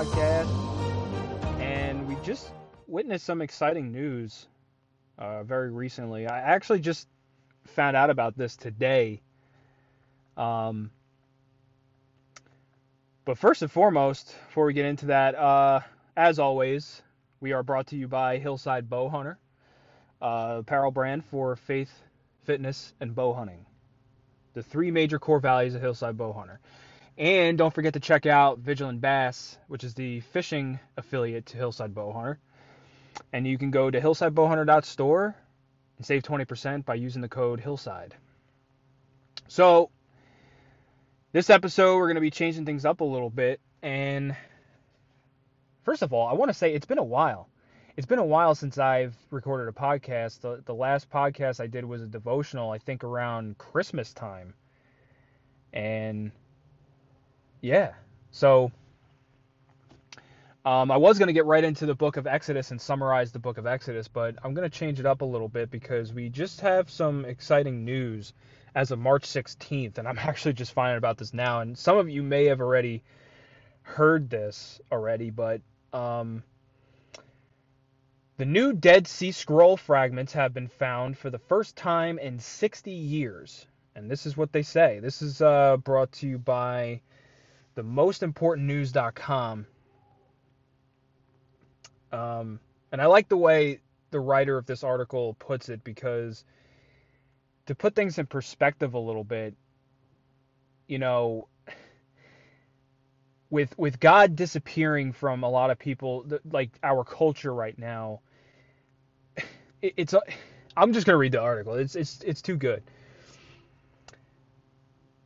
podcast, and we just witnessed some exciting news uh, very recently. I actually just found out about this today. Um, but first and foremost, before we get into that, uh, as always, we are brought to you by Hillside Bow Hunter, uh, apparel brand for faith, fitness, and bow hunting. The three major core values of Hillside Bow Hunter. And don't forget to check out Vigilant Bass, which is the fishing affiliate to Hillside Bowhunter. And you can go to hillsidebowhunter.store and save 20% by using the code Hillside. So, this episode, we're going to be changing things up a little bit. And first of all, I want to say it's been a while. It's been a while since I've recorded a podcast. The, the last podcast I did was a devotional, I think around Christmas time. And yeah. So um, I was going to get right into the book of Exodus and summarize the book of Exodus, but I'm going to change it up a little bit because we just have some exciting news as of March 16th, and I'm actually just finding about this now. And some of you may have already heard this already, but um, the new Dead Sea Scroll fragments have been found for the first time in 60 years. And this is what they say. This is uh, brought to you by the most important news.com. Um, and I like the way the writer of this article puts it because to put things in perspective a little bit, you know, with with God disappearing from a lot of people, like our culture right now, it, it's. I'm just gonna read the article. It's it's it's too good.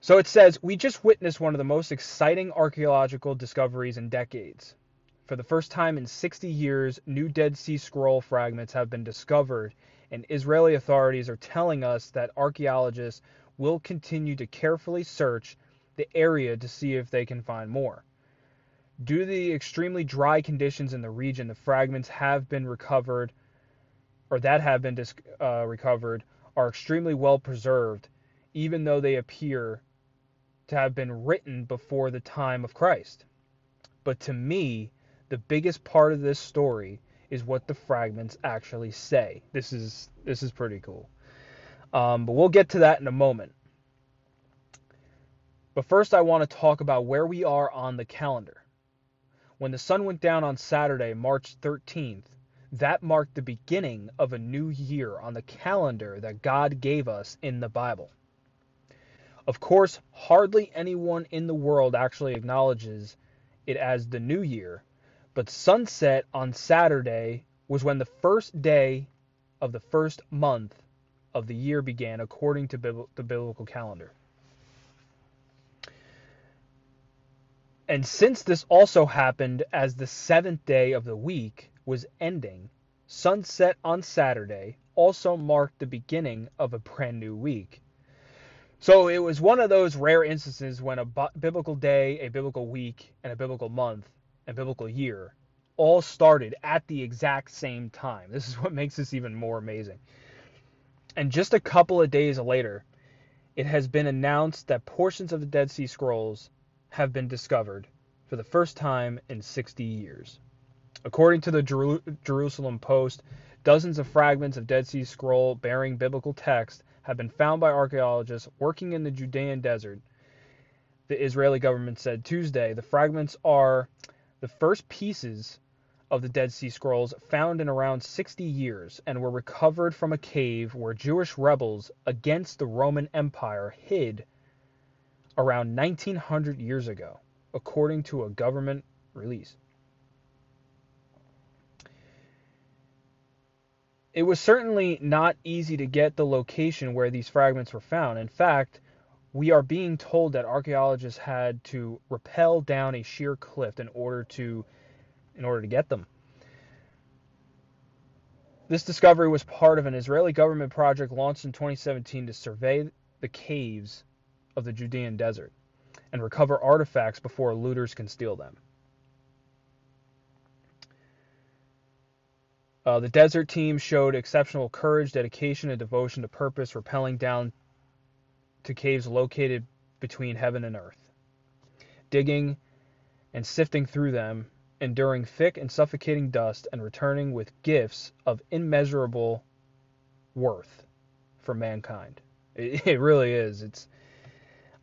So it says, We just witnessed one of the most exciting archaeological discoveries in decades. For the first time in 60 years, new Dead Sea Scroll fragments have been discovered, and Israeli authorities are telling us that archaeologists will continue to carefully search the area to see if they can find more. Due to the extremely dry conditions in the region, the fragments have been recovered, or that have been uh, recovered, are extremely well preserved, even though they appear to have been written before the time of Christ. But to me, the biggest part of this story is what the fragments actually say. This is this is pretty cool. Um, but we'll get to that in a moment. But first, I want to talk about where we are on the calendar. When the sun went down on Saturday, March 13th, that marked the beginning of a new year on the calendar that God gave us in the Bible. Of course, hardly anyone in the world actually acknowledges it as the new year, but sunset on Saturday was when the first day of the first month of the year began according to the biblical calendar. And since this also happened as the seventh day of the week was ending, sunset on Saturday also marked the beginning of a brand new week. So it was one of those rare instances when a biblical day, a biblical week, and a biblical month and biblical year all started at the exact same time. This is what makes this even more amazing. And just a couple of days later, it has been announced that portions of the Dead Sea Scrolls have been discovered for the first time in 60 years. According to the Jer- Jerusalem Post, dozens of fragments of Dead Sea Scroll bearing biblical text have been found by archaeologists working in the Judean desert. The Israeli government said Tuesday the fragments are the first pieces of the Dead Sea Scrolls found in around 60 years and were recovered from a cave where Jewish rebels against the Roman Empire hid around 1900 years ago, according to a government release. It was certainly not easy to get the location where these fragments were found. In fact, we are being told that archaeologists had to rappel down a sheer cliff in order to in order to get them. This discovery was part of an Israeli government project launched in 2017 to survey the caves of the Judean desert and recover artifacts before looters can steal them. Uh, the desert team showed exceptional courage, dedication, and devotion to purpose, rappelling down to caves located between heaven and earth. Digging and sifting through them, enduring thick and suffocating dust, and returning with gifts of immeasurable worth for mankind. It, it really is. It's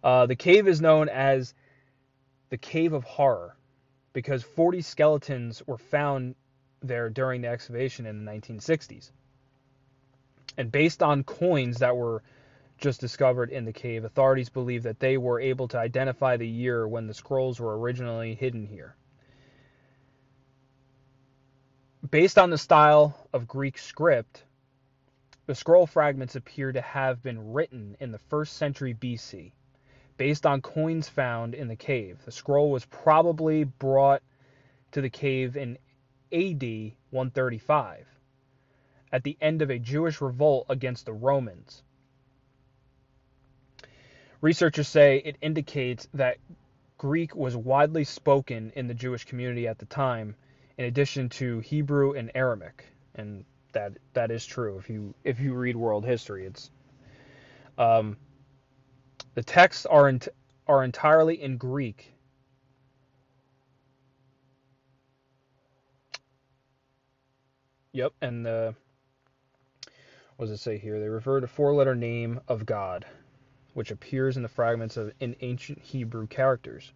uh, the cave is known as the Cave of Horror because 40 skeletons were found there during the excavation in the 1960s. And based on coins that were just discovered in the cave, authorities believe that they were able to identify the year when the scrolls were originally hidden here. Based on the style of Greek script, the scroll fragments appear to have been written in the first century BC. Based on coins found in the cave, the scroll was probably brought to the cave in AD 135 at the end of a Jewish revolt against the Romans. Researchers say it indicates that Greek was widely spoken in the Jewish community at the time, in addition to Hebrew and Aramaic, and that that is true. If you if you read world history, it's um, the texts are in, are entirely in Greek. Yep, and the what does it say here? They refer to four-letter name of God which appears in the fragments of in ancient Hebrew characters.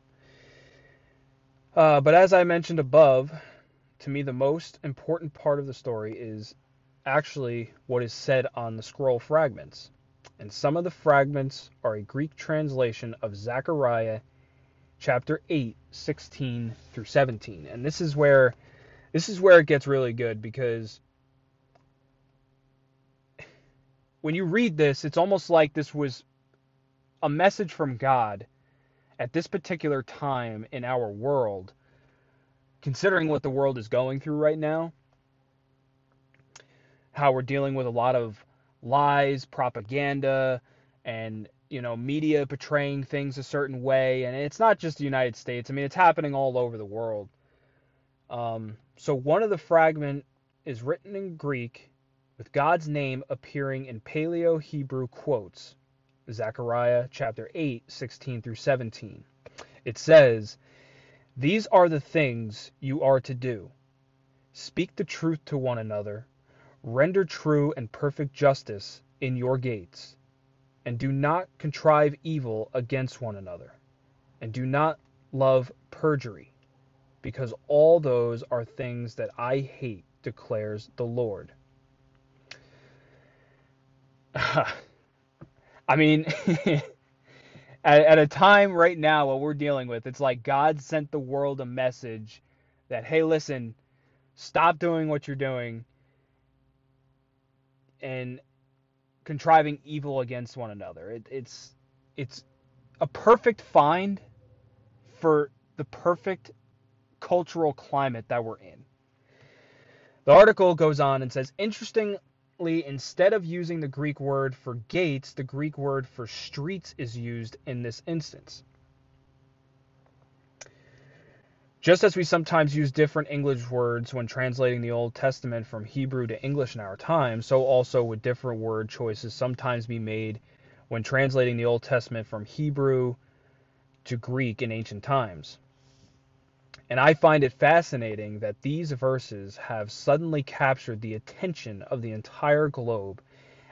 Uh, but as I mentioned above, to me the most important part of the story is actually what is said on the scroll fragments. And some of the fragments are a Greek translation of Zechariah chapter 8, 16 through 17. And this is where this is where it gets really good because when you read this, it's almost like this was a message from God at this particular time in our world, considering what the world is going through right now, how we're dealing with a lot of lies, propaganda, and you know media portraying things a certain way, and it's not just the United States. I mean, it's happening all over the world. Um, so one of the fragment is written in Greek with God's name appearing in Paleo Hebrew quotes. Zechariah chapter 8, 16 through 17. It says, These are the things you are to do. Speak the truth to one another, render true and perfect justice in your gates, and do not contrive evil against one another, and do not love perjury, because all those are things that I hate, declares the Lord. I mean, at, at a time right now, what we're dealing with, it's like God sent the world a message that, hey, listen, stop doing what you're doing and contriving evil against one another. It, it's it's a perfect find for the perfect cultural climate that we're in. The article goes on and says, interestingly, instead of using the Greek word for gates, the Greek word for streets is used in this instance. Just as we sometimes use different English words when translating the Old Testament from Hebrew to English in our time, so also would different word choices sometimes be made when translating the Old Testament from Hebrew to Greek in ancient times. And I find it fascinating that these verses have suddenly captured the attention of the entire globe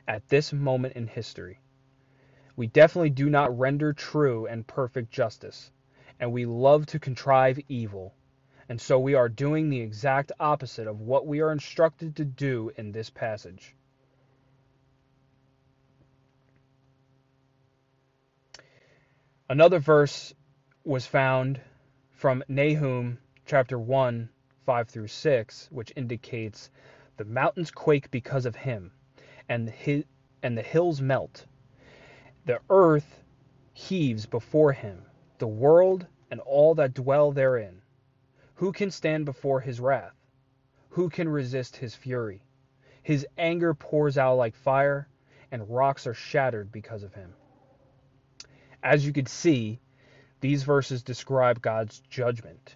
at this moment in history. We definitely do not render true and perfect justice, and we love to contrive evil, and so we are doing the exact opposite of what we are instructed to do in this passage. Another verse was found from Nahum chapter 1, 5 through 6, which indicates the mountains quake because of him, and the, and the hills melt. The earth heaves before him, the world and all that dwell therein. Who can stand before his wrath? Who can resist his fury? His anger pours out like fire, and rocks are shattered because of him. As you can see, these verses describe God's judgment.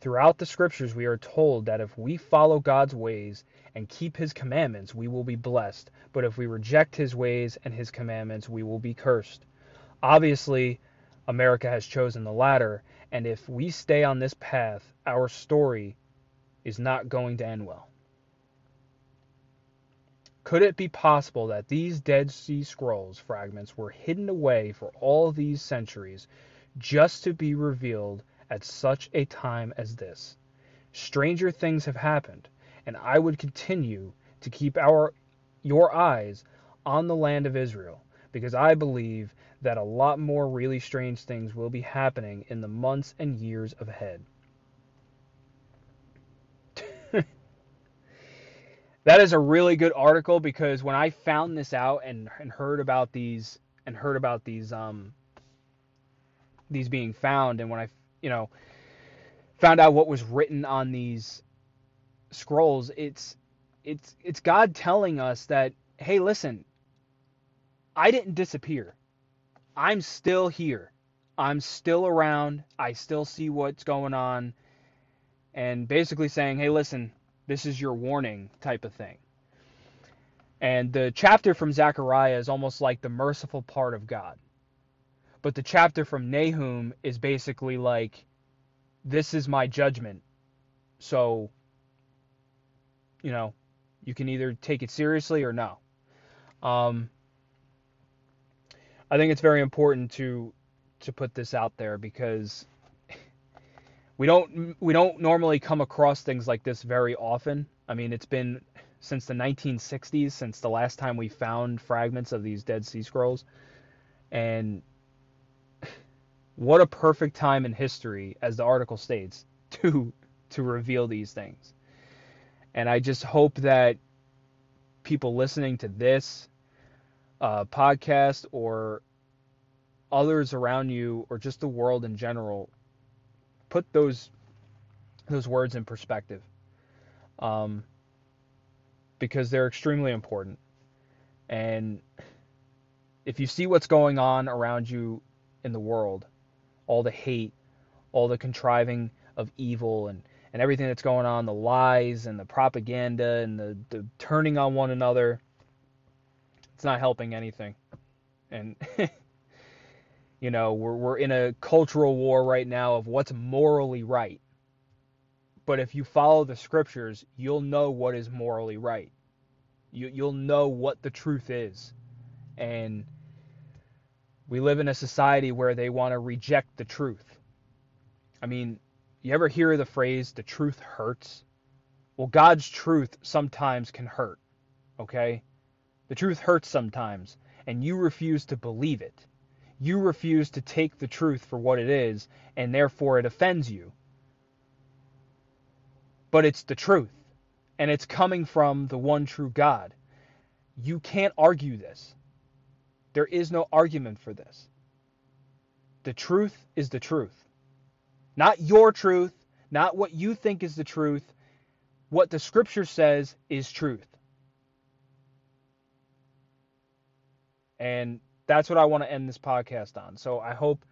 Throughout the scriptures, we are told that if we follow God's ways and keep his commandments, we will be blessed. But if we reject his ways and his commandments, we will be cursed. Obviously, America has chosen the latter, And if we stay on this path, our story is not going to end well. Could it be possible that these Dead Sea Scrolls fragments were hidden away for all these centuries just to be revealed at such a time as this? Stranger things have happened, and I would continue to keep our your eyes on the land of Israel because I believe that a lot more really strange things will be happening in the months and years ahead. that is a really good article because when I found this out and, and heard about these and heard about these um these being found and when I you know found out what was written on these scrolls it's it's it's God telling us that hey listen I didn't disappear I'm still here. I'm still around. I still see what's going on. And basically saying, hey, listen, this is your warning type of thing. And the chapter from Zechariah is almost like the merciful part of God. But the chapter from Nahum is basically like, this is my judgment. So, you know, you can either take it seriously or no. Um, I think it's very important to to put this out there because we don't we don't normally come across things like this very often. I mean, it's been since the 1960s since the last time we found fragments of these Dead Sea Scrolls, and what a perfect time in history, as the article states, to to reveal these things. And I just hope that people listening to this uh, podcast or others around you or just the world in general put those those words in perspective um, because they're extremely important and if you see what's going on around you in the world all the hate all the contriving of evil and and everything that's going on the lies and the propaganda and the, the turning on one another it's not helping anything. And you know, we're we're in a cultural war right now of what's morally right. But if you follow the scriptures, you'll know what is morally right. You you'll know what the truth is. And we live in a society where they want to reject the truth. I mean, you ever hear the phrase the truth hurts? Well, God's truth sometimes can hurt. Okay? The truth hurts sometimes, and you refuse to believe it. You refuse to take the truth for what it is, and therefore it offends you. But it's the truth, and it's coming from the one true God. You can't argue this. There is no argument for this. The truth is the truth. Not your truth, not what you think is the truth. What the scripture says is truth. And that's what I want to end this podcast on. So I hope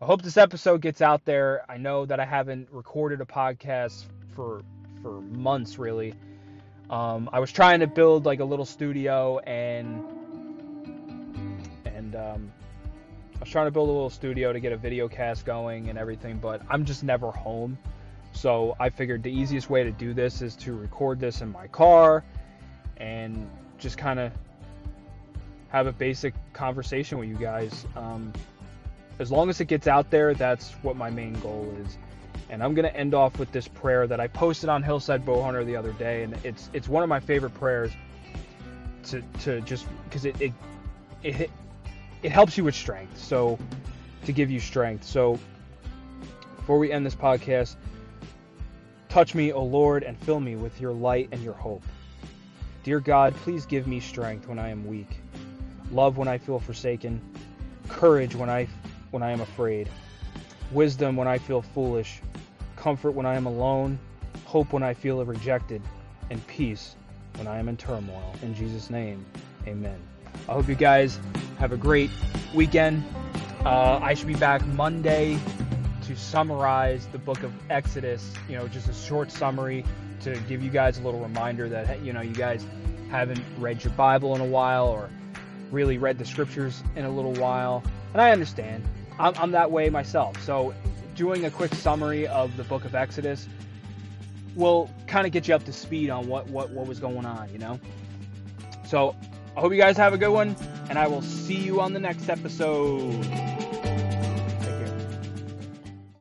I hope this episode gets out there. I know that I haven't recorded a podcast for for months really. Um, I was trying to build like a little studio and and um, I was trying to build a little studio to get a video cast going and everything, but I'm just never home. So I figured the easiest way to do this is to record this in my car and just kind of have a basic conversation with you guys. Um, as long as it gets out there, that's what my main goal is. And I'm gonna end off with this prayer that I posted on Hillside Bowhunter the other day, and it's it's one of my favorite prayers. To to just because it, it it it helps you with strength. So to give you strength. So before we end this podcast, touch me, O Lord, and fill me with your light and your hope. Dear God, please give me strength when I am weak love when I feel forsaken, courage when I when I am afraid, wisdom when I feel foolish, comfort when I am alone, hope when I feel rejected, and peace when I am in turmoil. In Jesus' name, amen. I hope you guys have a great weekend. Uh, I should be back Monday to summarize the book of Exodus, you know, just a short summary to give you guys a little reminder that, you know, you guys haven't read your Bible in a while or really read the scriptures in a little while. And I understand. I'm, I'm that way myself. So doing a quick summary of the book of Exodus will kind of get you up to speed on what, what, what was going on, you know? So I hope you guys have a good one, and I will see you on the next episode.